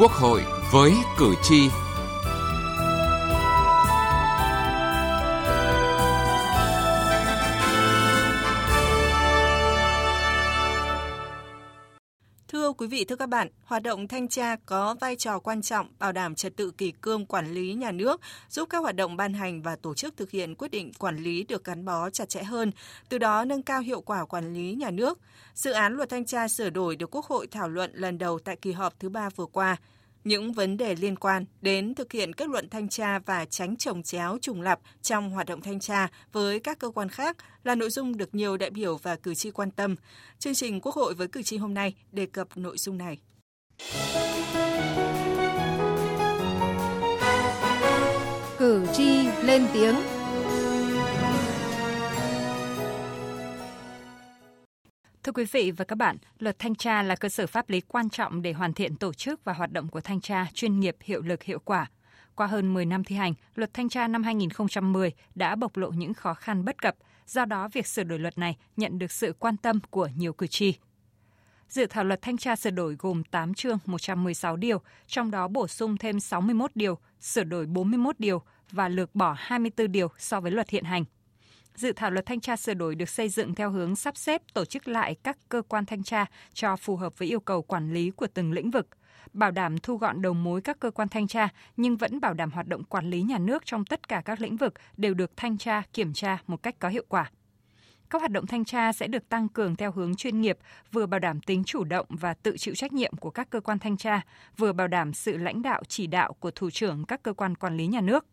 Quốc hội với cử tri. Vị, thưa các bạn, hoạt động thanh tra có vai trò quan trọng bảo đảm trật tự kỷ cương quản lý nhà nước, giúp các hoạt động ban hành và tổ chức thực hiện quyết định quản lý được gắn bó chặt chẽ hơn, từ đó nâng cao hiệu quả quản lý nhà nước. Dự án luật thanh tra sửa đổi được Quốc hội thảo luận lần đầu tại kỳ họp thứ ba vừa qua. Những vấn đề liên quan đến thực hiện kết luận thanh tra và tránh trồng chéo trùng lập trong hoạt động thanh tra với các cơ quan khác là nội dung được nhiều đại biểu và cử tri quan tâm. Chương trình Quốc hội với cử tri hôm nay đề cập nội dung này. Cử tri lên tiếng Thưa quý vị và các bạn, luật thanh tra là cơ sở pháp lý quan trọng để hoàn thiện tổ chức và hoạt động của thanh tra chuyên nghiệp, hiệu lực, hiệu quả. Qua hơn 10 năm thi hành, luật thanh tra năm 2010 đã bộc lộ những khó khăn bất cập, do đó việc sửa đổi luật này nhận được sự quan tâm của nhiều cử tri. Dự thảo luật thanh tra sửa đổi gồm 8 chương 116 điều, trong đó bổ sung thêm 61 điều, sửa đổi 41 điều và lược bỏ 24 điều so với luật hiện hành – Dự thảo luật thanh tra sửa đổi được xây dựng theo hướng sắp xếp tổ chức lại các cơ quan thanh tra cho phù hợp với yêu cầu quản lý của từng lĩnh vực, bảo đảm thu gọn đầu mối các cơ quan thanh tra nhưng vẫn bảo đảm hoạt động quản lý nhà nước trong tất cả các lĩnh vực đều được thanh tra, kiểm tra một cách có hiệu quả. Các hoạt động thanh tra sẽ được tăng cường theo hướng chuyên nghiệp, vừa bảo đảm tính chủ động và tự chịu trách nhiệm của các cơ quan thanh tra, vừa bảo đảm sự lãnh đạo chỉ đạo của thủ trưởng các cơ quan quản lý nhà nước.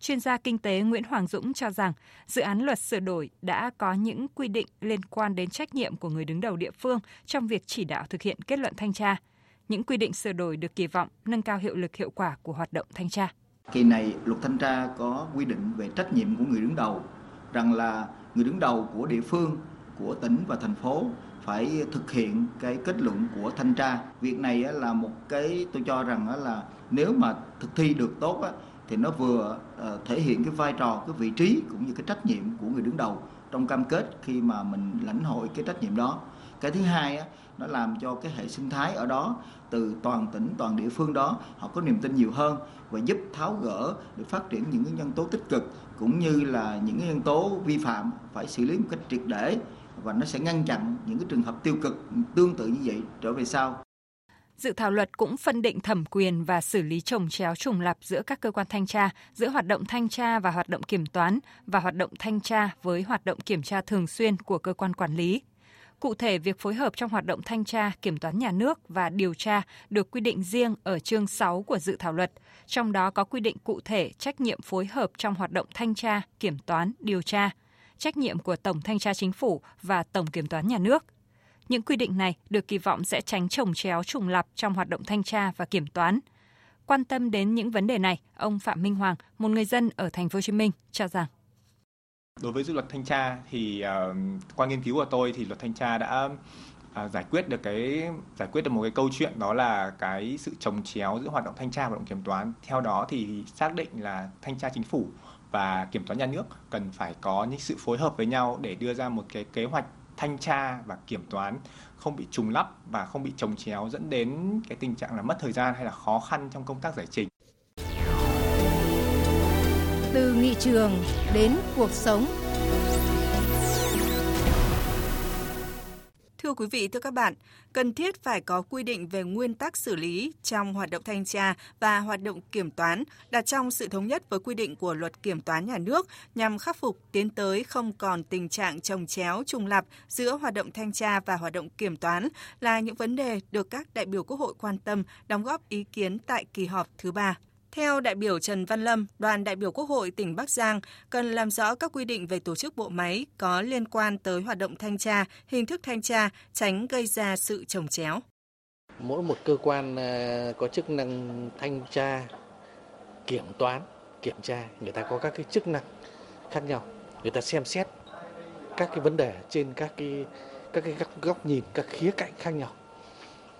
Chuyên gia kinh tế Nguyễn Hoàng Dũng cho rằng dự án luật sửa đổi đã có những quy định liên quan đến trách nhiệm của người đứng đầu địa phương trong việc chỉ đạo thực hiện kết luận thanh tra. Những quy định sửa đổi được kỳ vọng nâng cao hiệu lực hiệu quả của hoạt động thanh tra. Kỳ này luật thanh tra có quy định về trách nhiệm của người đứng đầu rằng là người đứng đầu của địa phương, của tỉnh và thành phố phải thực hiện cái kết luận của thanh tra. Việc này là một cái tôi cho rằng là nếu mà thực thi được tốt thì nó vừa uh, thể hiện cái vai trò cái vị trí cũng như cái trách nhiệm của người đứng đầu trong cam kết khi mà mình lãnh hội cái trách nhiệm đó. Cái thứ hai á, nó làm cho cái hệ sinh thái ở đó từ toàn tỉnh toàn địa phương đó họ có niềm tin nhiều hơn và giúp tháo gỡ để phát triển những cái nhân tố tích cực cũng như là những cái nhân tố vi phạm phải xử lý một cách triệt để và nó sẽ ngăn chặn những cái trường hợp tiêu cực tương tự như vậy trở về sau. Dự thảo luật cũng phân định thẩm quyền và xử lý trồng chéo trùng lập giữa các cơ quan thanh tra, giữa hoạt động thanh tra và hoạt động kiểm toán và hoạt động thanh tra với hoạt động kiểm tra thường xuyên của cơ quan quản lý. Cụ thể, việc phối hợp trong hoạt động thanh tra, kiểm toán nhà nước và điều tra được quy định riêng ở chương 6 của dự thảo luật, trong đó có quy định cụ thể trách nhiệm phối hợp trong hoạt động thanh tra, kiểm toán, điều tra, trách nhiệm của Tổng Thanh tra Chính phủ và Tổng Kiểm toán Nhà nước – những quy định này được kỳ vọng sẽ tránh trồng chéo trùng lập trong hoạt động thanh tra và kiểm toán. Quan tâm đến những vấn đề này, ông Phạm Minh Hoàng, một người dân ở thành phố Hồ Chí Minh cho rằng Đối với dự luật thanh tra thì uh, qua nghiên cứu của tôi thì luật thanh tra đã uh, giải quyết được cái giải quyết được một cái câu chuyện đó là cái sự trồng chéo giữa hoạt động thanh tra và hoạt động kiểm toán. Theo đó thì xác định là thanh tra chính phủ và kiểm toán nhà nước cần phải có những sự phối hợp với nhau để đưa ra một cái kế hoạch thanh tra và kiểm toán không bị trùng lắp và không bị trồng chéo dẫn đến cái tình trạng là mất thời gian hay là khó khăn trong công tác giải trình. Từ nghị trường đến cuộc sống Thưa quý vị, thưa các bạn, cần thiết phải có quy định về nguyên tắc xử lý trong hoạt động thanh tra và hoạt động kiểm toán đặt trong sự thống nhất với quy định của luật kiểm toán nhà nước nhằm khắc phục tiến tới không còn tình trạng trồng chéo trùng lập giữa hoạt động thanh tra và hoạt động kiểm toán là những vấn đề được các đại biểu Quốc hội quan tâm đóng góp ý kiến tại kỳ họp thứ ba. Theo đại biểu Trần Văn Lâm, đoàn đại biểu Quốc hội tỉnh Bắc Giang cần làm rõ các quy định về tổ chức bộ máy có liên quan tới hoạt động thanh tra, hình thức thanh tra, tránh gây ra sự trồng chéo. Mỗi một cơ quan ờ, có chức năng thanh tra, kiểm toán, kiểm tra, người ta có các cái chức năng khác nhau. Người ta xem xét các cái vấn đề trên các cái các cái góc nhìn, các khía cạnh khác nhau.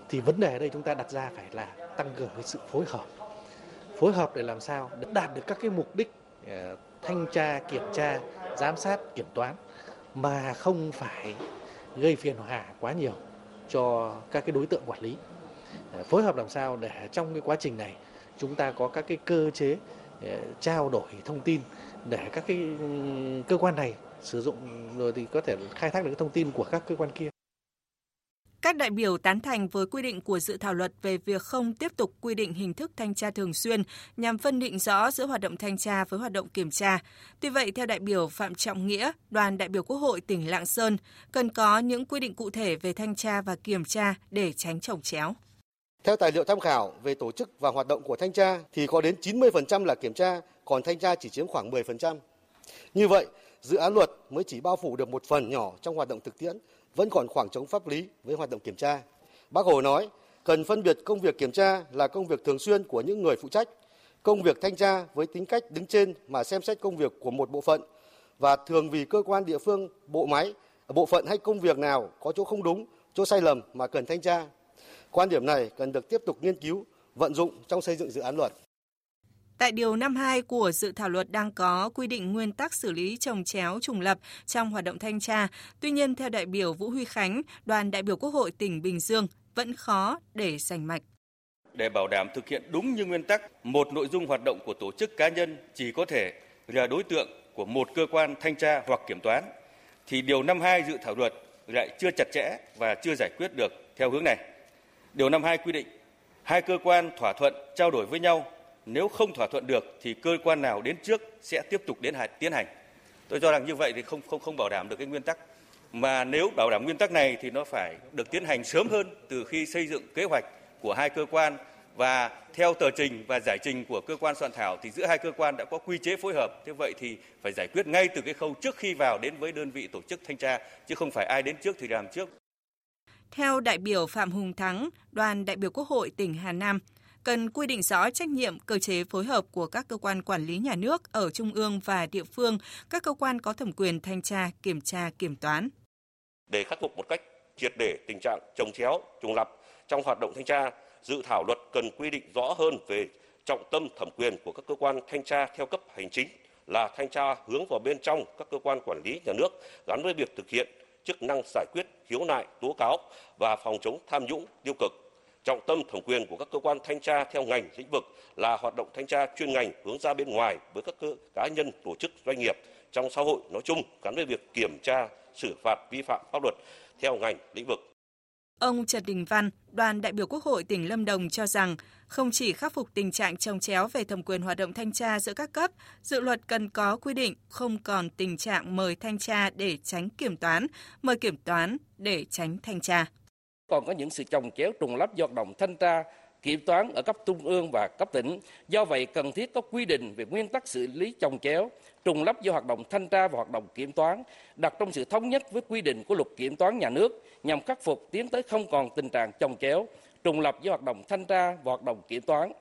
Thì vấn đề ở đây chúng ta đặt ra phải là tăng cường cái sự phối hợp phối hợp để làm sao để đạt được các cái mục đích ờ, thanh tra, kiểm tra, giám sát, kiểm toán mà không phải gây phiền hà quá nhiều cho các cái đối tượng quản lý. Ờ, phối hợp làm sao để trong cái quá trình này chúng ta có các cái cơ chế ờ, trao đổi thông tin để các cái ừ, cơ quan này sử dụng rồi thì có thể khai thác được thông tin của các cơ quan kia. Các đại biểu tán thành với quy định của dự thảo luật về việc không tiếp tục quy định hình thức thanh tra thường xuyên nhằm phân định rõ giữa hoạt động thanh tra với hoạt động kiểm tra. Tuy vậy, theo đại biểu Phạm Trọng Nghĩa, đoàn đại biểu Quốc hội tỉnh Lạng Sơn, cần có những quy định cụ thể về thanh tra và kiểm tra để tránh trồng chéo. Theo tài liệu tham khảo về tổ chức và hoạt động của thanh tra thì có đến 90% là kiểm tra, còn thanh tra chỉ chiếm khoảng 10%. Như vậy, dự án luật mới chỉ bao phủ được một phần nhỏ trong hoạt động thực tiễn, vẫn còn khoảng trống pháp lý với hoạt động kiểm tra. Bác Hồ nói, cần phân biệt công việc kiểm tra là công việc thường xuyên của những người phụ trách, công việc thanh tra với tính cách đứng trên mà xem xét công việc của một bộ phận và thường vì cơ quan địa phương, bộ máy, bộ phận hay công việc nào có chỗ không đúng, chỗ sai lầm mà cần thanh tra. Quan điểm này cần được tiếp tục nghiên cứu, vận dụng trong xây dựng dự án luật. Tại Điều 52 của dự thảo luật đang có quy định nguyên tắc xử lý trồng chéo trùng lập trong hoạt động thanh tra. Tuy nhiên, theo đại biểu Vũ Huy Khánh, đoàn đại biểu Quốc hội tỉnh Bình Dương vẫn khó để giành mạch. Để bảo đảm thực hiện đúng như nguyên tắc, một nội dung hoạt động của tổ chức cá nhân chỉ có thể là đối tượng của một cơ quan thanh tra hoặc kiểm toán, thì Điều 52 dự thảo luật lại chưa chặt chẽ và chưa giải quyết được theo hướng này. Điều 52 quy định, hai cơ quan thỏa thuận trao đổi với nhau nếu không thỏa thuận được thì cơ quan nào đến trước sẽ tiếp tục đến tiến hành. Tôi cho rằng như vậy thì không không không bảo đảm được cái nguyên tắc. Mà nếu bảo đảm nguyên tắc này thì nó phải được tiến hành sớm hơn từ khi xây dựng kế hoạch của hai cơ quan và theo tờ trình và giải trình của cơ quan soạn thảo thì giữa hai cơ quan đã có quy chế phối hợp. Thế vậy thì phải giải quyết ngay từ cái khâu trước khi vào đến với đơn vị tổ chức thanh tra chứ không phải ai đến trước thì làm trước. Theo đại biểu Phạm Hùng Thắng, đoàn đại biểu Quốc hội tỉnh Hà Nam, cần quy định rõ trách nhiệm, cơ chế phối hợp của các cơ quan quản lý nhà nước ở trung ương và địa phương, các cơ quan có thẩm quyền thanh tra, kiểm tra, kiểm toán. Để khắc phục một cách triệt để tình trạng trồng chéo, trùng lập trong hoạt động thanh tra, dự thảo luật cần quy định rõ hơn về trọng tâm thẩm quyền của các cơ quan thanh tra theo cấp hành chính là thanh tra hướng vào bên trong các cơ quan quản lý nhà nước gắn với việc thực hiện chức năng giải quyết khiếu nại, tố cáo và phòng chống tham nhũng tiêu cực Trọng tâm thẩm quyền của các cơ quan thanh tra theo ngành lĩnh vực là hoạt động thanh tra chuyên ngành hướng ra bên ngoài với các cá nhân, tổ chức, doanh nghiệp trong xã hội nói chung gắn với việc kiểm tra, xử phạt vi phạm pháp luật theo ngành lĩnh vực. Ông Trần Đình Văn, đoàn đại biểu Quốc hội tỉnh Lâm Đồng cho rằng không chỉ khắc phục tình trạng trồng chéo về thẩm quyền hoạt động thanh tra giữa các cấp, dự luật cần có quy định không còn tình trạng mời thanh tra để tránh kiểm toán, mời kiểm toán để tránh thanh tra còn có những sự chồng chéo trùng lắp do hoạt động thanh tra kiểm toán ở cấp trung ương và cấp tỉnh. Do vậy, cần thiết có quy định về nguyên tắc xử lý chồng chéo, trùng lắp do hoạt động thanh tra và hoạt động kiểm toán, đặt trong sự thống nhất với quy định của luật kiểm toán nhà nước nhằm khắc phục tiến tới không còn tình trạng chồng chéo, trùng lập do hoạt động thanh tra và hoạt động kiểm toán.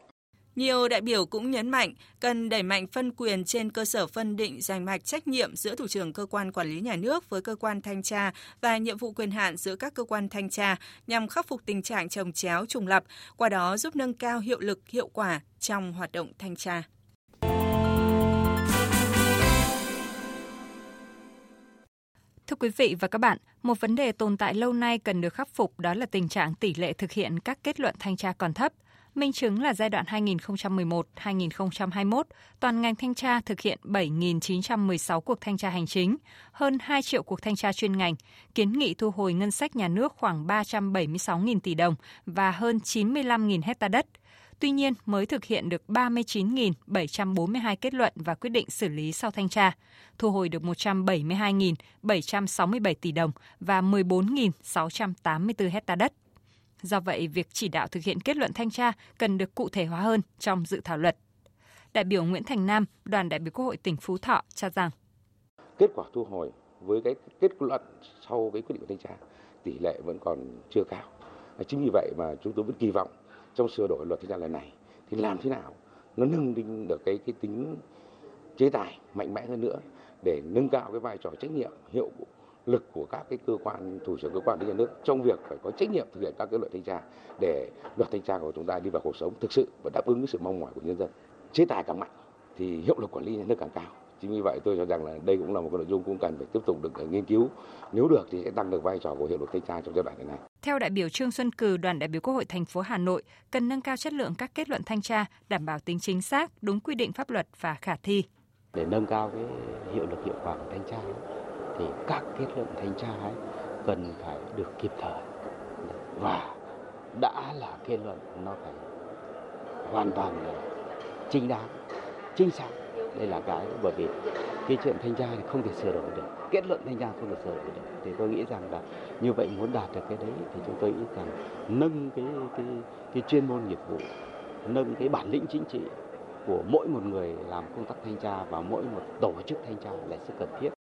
Nhiều đại biểu cũng nhấn mạnh cần đẩy mạnh phân quyền trên cơ sở phân định rành mạch trách nhiệm giữa thủ trưởng cơ quan quản lý nhà nước với cơ quan thanh tra và nhiệm vụ quyền hạn giữa các cơ quan thanh tra nhằm khắc phục tình trạng trồng chéo trùng lập, qua đó giúp nâng cao hiệu lực hiệu quả trong hoạt động thanh tra. Thưa quý vị và các bạn, một vấn đề tồn tại lâu nay cần được khắc phục đó là tình trạng tỷ lệ thực hiện các kết luận thanh tra còn thấp – Minh chứng là giai đoạn 2011-2021, toàn ngành thanh tra thực hiện 7.916 cuộc thanh tra hành chính, hơn 2 triệu cuộc thanh tra chuyên ngành, kiến nghị thu hồi ngân sách nhà nước khoảng 376.000 tỷ đồng và hơn 95.000 hecta đất. Tuy nhiên, mới thực hiện được 39.742 kết luận và quyết định xử lý sau thanh tra, thu hồi được 172.767 tỷ đồng và 14.684 hecta đất. Do vậy, việc chỉ đạo thực hiện kết luận thanh tra cần được cụ thể hóa hơn trong dự thảo luật. Đại biểu Nguyễn Thành Nam, đoàn đại biểu Quốc hội tỉnh Phú Thọ cho rằng kết quả thu hồi với cái kết luận sau cái quyết định của thanh tra tỷ lệ vẫn còn chưa cao. À, chính vì vậy mà chúng tôi vẫn kỳ vọng trong sửa đổi luật thanh tra lần này thì làm thế nào nó nâng lên được cái cái tính chế tài mạnh mẽ hơn nữa để nâng cao cái vai trò trách nhiệm hiệu lực của các cái cơ quan thủ trưởng cơ quan nhà nước trong việc phải có trách nhiệm thực hiện các cái luật thanh tra để luật thanh tra của chúng ta đi vào cuộc sống thực sự và đáp ứng sự mong mỏi của nhân dân chế tài càng mạnh thì hiệu lực quản lý nhà nước càng cao Chính vì vậy tôi cho rằng là đây cũng là một cái nội dung cũng cần phải tiếp tục được nghiên cứu. Nếu được thì sẽ tăng được vai trò của hiệu lực thanh tra trong giai đoạn này. Theo đại biểu Trương Xuân Cừ, đoàn đại biểu Quốc hội thành phố Hà Nội, cần nâng cao chất lượng các kết luận thanh tra, đảm bảo tính chính xác, đúng quy định pháp luật và khả thi. Để nâng cao cái hiệu lực hiệu quả của thanh tra thì các kết luận thanh tra ấy cần phải được kịp thời và đã là kết luận nó phải hoàn toàn là chính đáng, chính xác. Đây là cái bởi vì cái chuyện thanh tra thì không thể sửa đổi được, kết luận thanh tra không thể sửa đổi được. Thì tôi nghĩ rằng là như vậy muốn đạt được cái đấy thì chúng tôi nghĩ rằng nâng cái cái cái chuyên môn nghiệp vụ, nâng cái bản lĩnh chính trị của mỗi một người làm công tác thanh tra và mỗi một tổ chức thanh tra là rất cần thiết.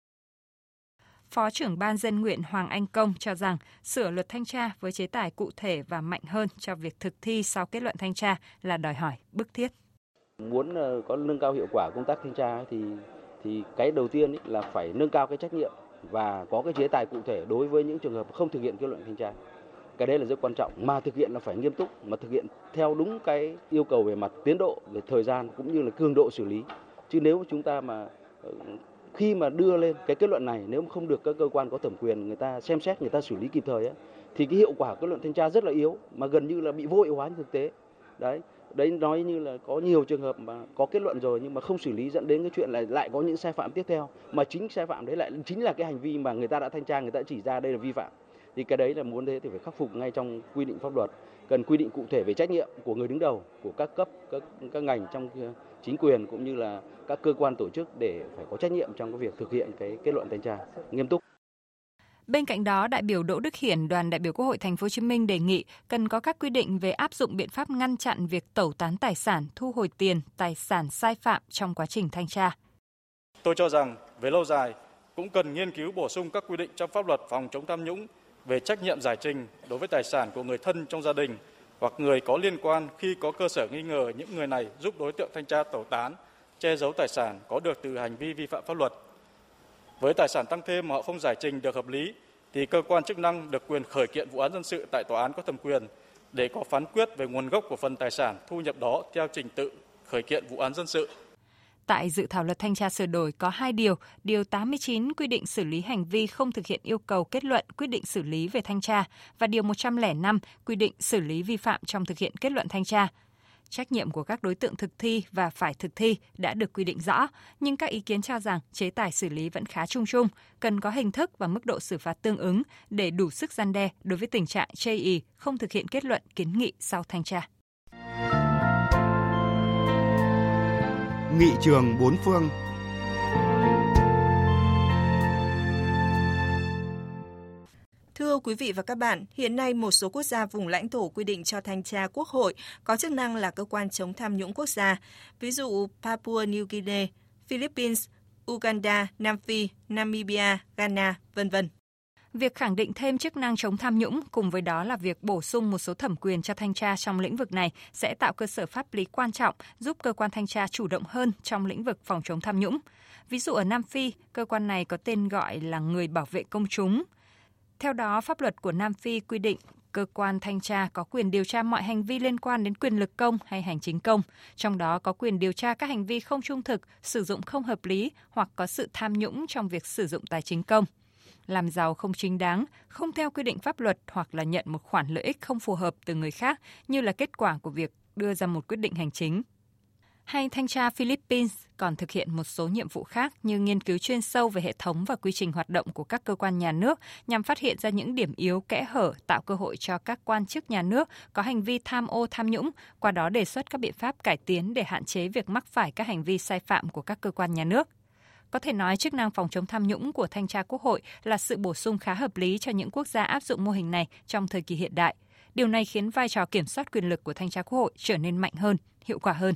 Phó trưởng Ban dân nguyện Hoàng Anh Công cho rằng sửa luật thanh tra với chế tài cụ thể và mạnh hơn cho việc thực thi sau kết luận thanh tra là đòi hỏi bức thiết. Muốn ờ, có nâng cao hiệu quả công tác thanh tra thì thì cái đầu tiên là phải nâng cao cái trách nhiệm và có cái chế tài cụ thể đối với những trường hợp không thực hiện kết luận thanh tra. Cái đấy là rất quan trọng mà thực hiện là phải nghiêm túc mà thực hiện theo đúng cái yêu cầu về mặt tiến độ, về thời gian cũng như là cường độ xử lý. Chứ nếu chúng ta mà ờ, khi mà đưa lên cái kết luận này nếu không được các cơ quan có thẩm quyền người ta xem xét người ta xử lý kịp thời ấy, thì cái hiệu quả kết luận thanh tra rất là yếu mà gần như là bị vô hiệu hóa thực tế. Đấy đấy nói như là có nhiều trường hợp mà có kết luận rồi nhưng mà không xử lý dẫn đến cái chuyện là lại có những sai phạm tiếp theo mà chính sai phạm đấy lại chính là cái hành vi mà người ta đã thanh tra người ta chỉ ra đây là vi phạm. Thì cái đấy là muốn thế thì phải khắc phục ngay trong quy định pháp luật cần quy định cụ thể về trách nhiệm của người đứng đầu của các cấp các các ngành trong chính quyền cũng như là các cơ quan tổ chức để phải có trách nhiệm trong cái việc thực hiện cái kết luận thanh tra nghiêm túc. Bên cạnh đó, đại biểu Đỗ Đức Hiển, đoàn đại biểu Quốc hội Thành phố Hồ Chí Minh đề nghị cần có các quy định về áp dụng biện pháp ngăn chặn việc tẩu tán tài sản, thu hồi tiền, tài sản sai phạm trong quá trình thanh tra. Tôi cho rằng về lâu dài cũng cần nghiên cứu bổ sung các quy định trong pháp luật phòng chống tham nhũng về trách nhiệm giải trình đối với tài sản của người thân trong gia đình hoặc người có liên quan khi có cơ sở nghi ngờ những người này giúp đối tượng thanh tra tẩu tán, che giấu tài sản có được từ hành vi vi phạm pháp luật. Với tài sản tăng thêm mà họ không giải trình được hợp lý thì cơ quan chức năng được quyền khởi kiện vụ án dân sự tại tòa án có thẩm quyền để có phán quyết về nguồn gốc của phần tài sản thu nhập đó theo trình tự khởi kiện vụ án dân sự. Tại dự thảo luật thanh tra sửa đổi có hai điều. Điều 89 quy định xử lý hành vi không thực hiện yêu cầu kết luận quyết định xử lý về thanh tra và điều 105 quy định xử lý vi phạm trong thực hiện kết luận thanh tra. Trách nhiệm của các đối tượng thực thi và phải thực thi đã được quy định rõ, nhưng các ý kiến cho rằng chế tài xử lý vẫn khá chung chung, cần có hình thức và mức độ xử phạt tương ứng để đủ sức gian đe đối với tình trạng chây ý không thực hiện kết luận kiến nghị sau thanh tra. Nghị trường bốn phương Thưa quý vị và các bạn, hiện nay một số quốc gia vùng lãnh thổ quy định cho thanh tra quốc hội có chức năng là cơ quan chống tham nhũng quốc gia, ví dụ Papua New Guinea, Philippines, Uganda, Nam Phi, Namibia, Ghana, vân vân. Việc khẳng định thêm chức năng chống tham nhũng cùng với đó là việc bổ sung một số thẩm quyền cho thanh tra trong lĩnh vực này sẽ tạo cơ sở pháp lý quan trọng giúp cơ quan thanh tra chủ động hơn trong lĩnh vực phòng chống tham nhũng. Ví dụ ở Nam Phi, cơ quan này có tên gọi là người bảo vệ công chúng. Theo đó, pháp luật của Nam Phi quy định cơ quan thanh tra có quyền điều tra mọi hành vi liên quan đến quyền lực công hay hành chính công, trong đó có quyền điều tra các hành vi không trung thực, sử dụng không hợp lý hoặc có sự tham nhũng trong việc sử dụng tài chính công làm giàu không chính đáng, không theo quy định pháp luật hoặc là nhận một khoản lợi ích không phù hợp từ người khác như là kết quả của việc đưa ra một quyết định hành chính. Hay thanh tra Philippines còn thực hiện một số nhiệm vụ khác như nghiên cứu chuyên sâu về hệ thống và quy trình hoạt động của các cơ quan nhà nước nhằm phát hiện ra những điểm yếu kẽ hở tạo cơ hội cho các quan chức nhà nước có hành vi tham ô tham nhũng, qua đó đề xuất các biện pháp cải tiến để hạn chế việc mắc phải các hành vi sai phạm của các cơ quan nhà nước. Có thể nói chức năng phòng chống tham nhũng của thanh tra Quốc hội là sự bổ sung khá hợp lý cho những quốc gia áp dụng mô hình này trong thời kỳ hiện đại. Điều này khiến vai trò kiểm soát quyền lực của thanh tra Quốc hội trở nên mạnh hơn, hiệu quả hơn.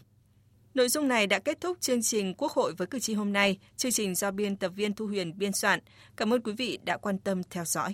Nội dung này đã kết thúc chương trình Quốc hội với cử tri hôm nay. Chương trình do biên tập viên Thu Huyền biên soạn. Cảm ơn quý vị đã quan tâm theo dõi.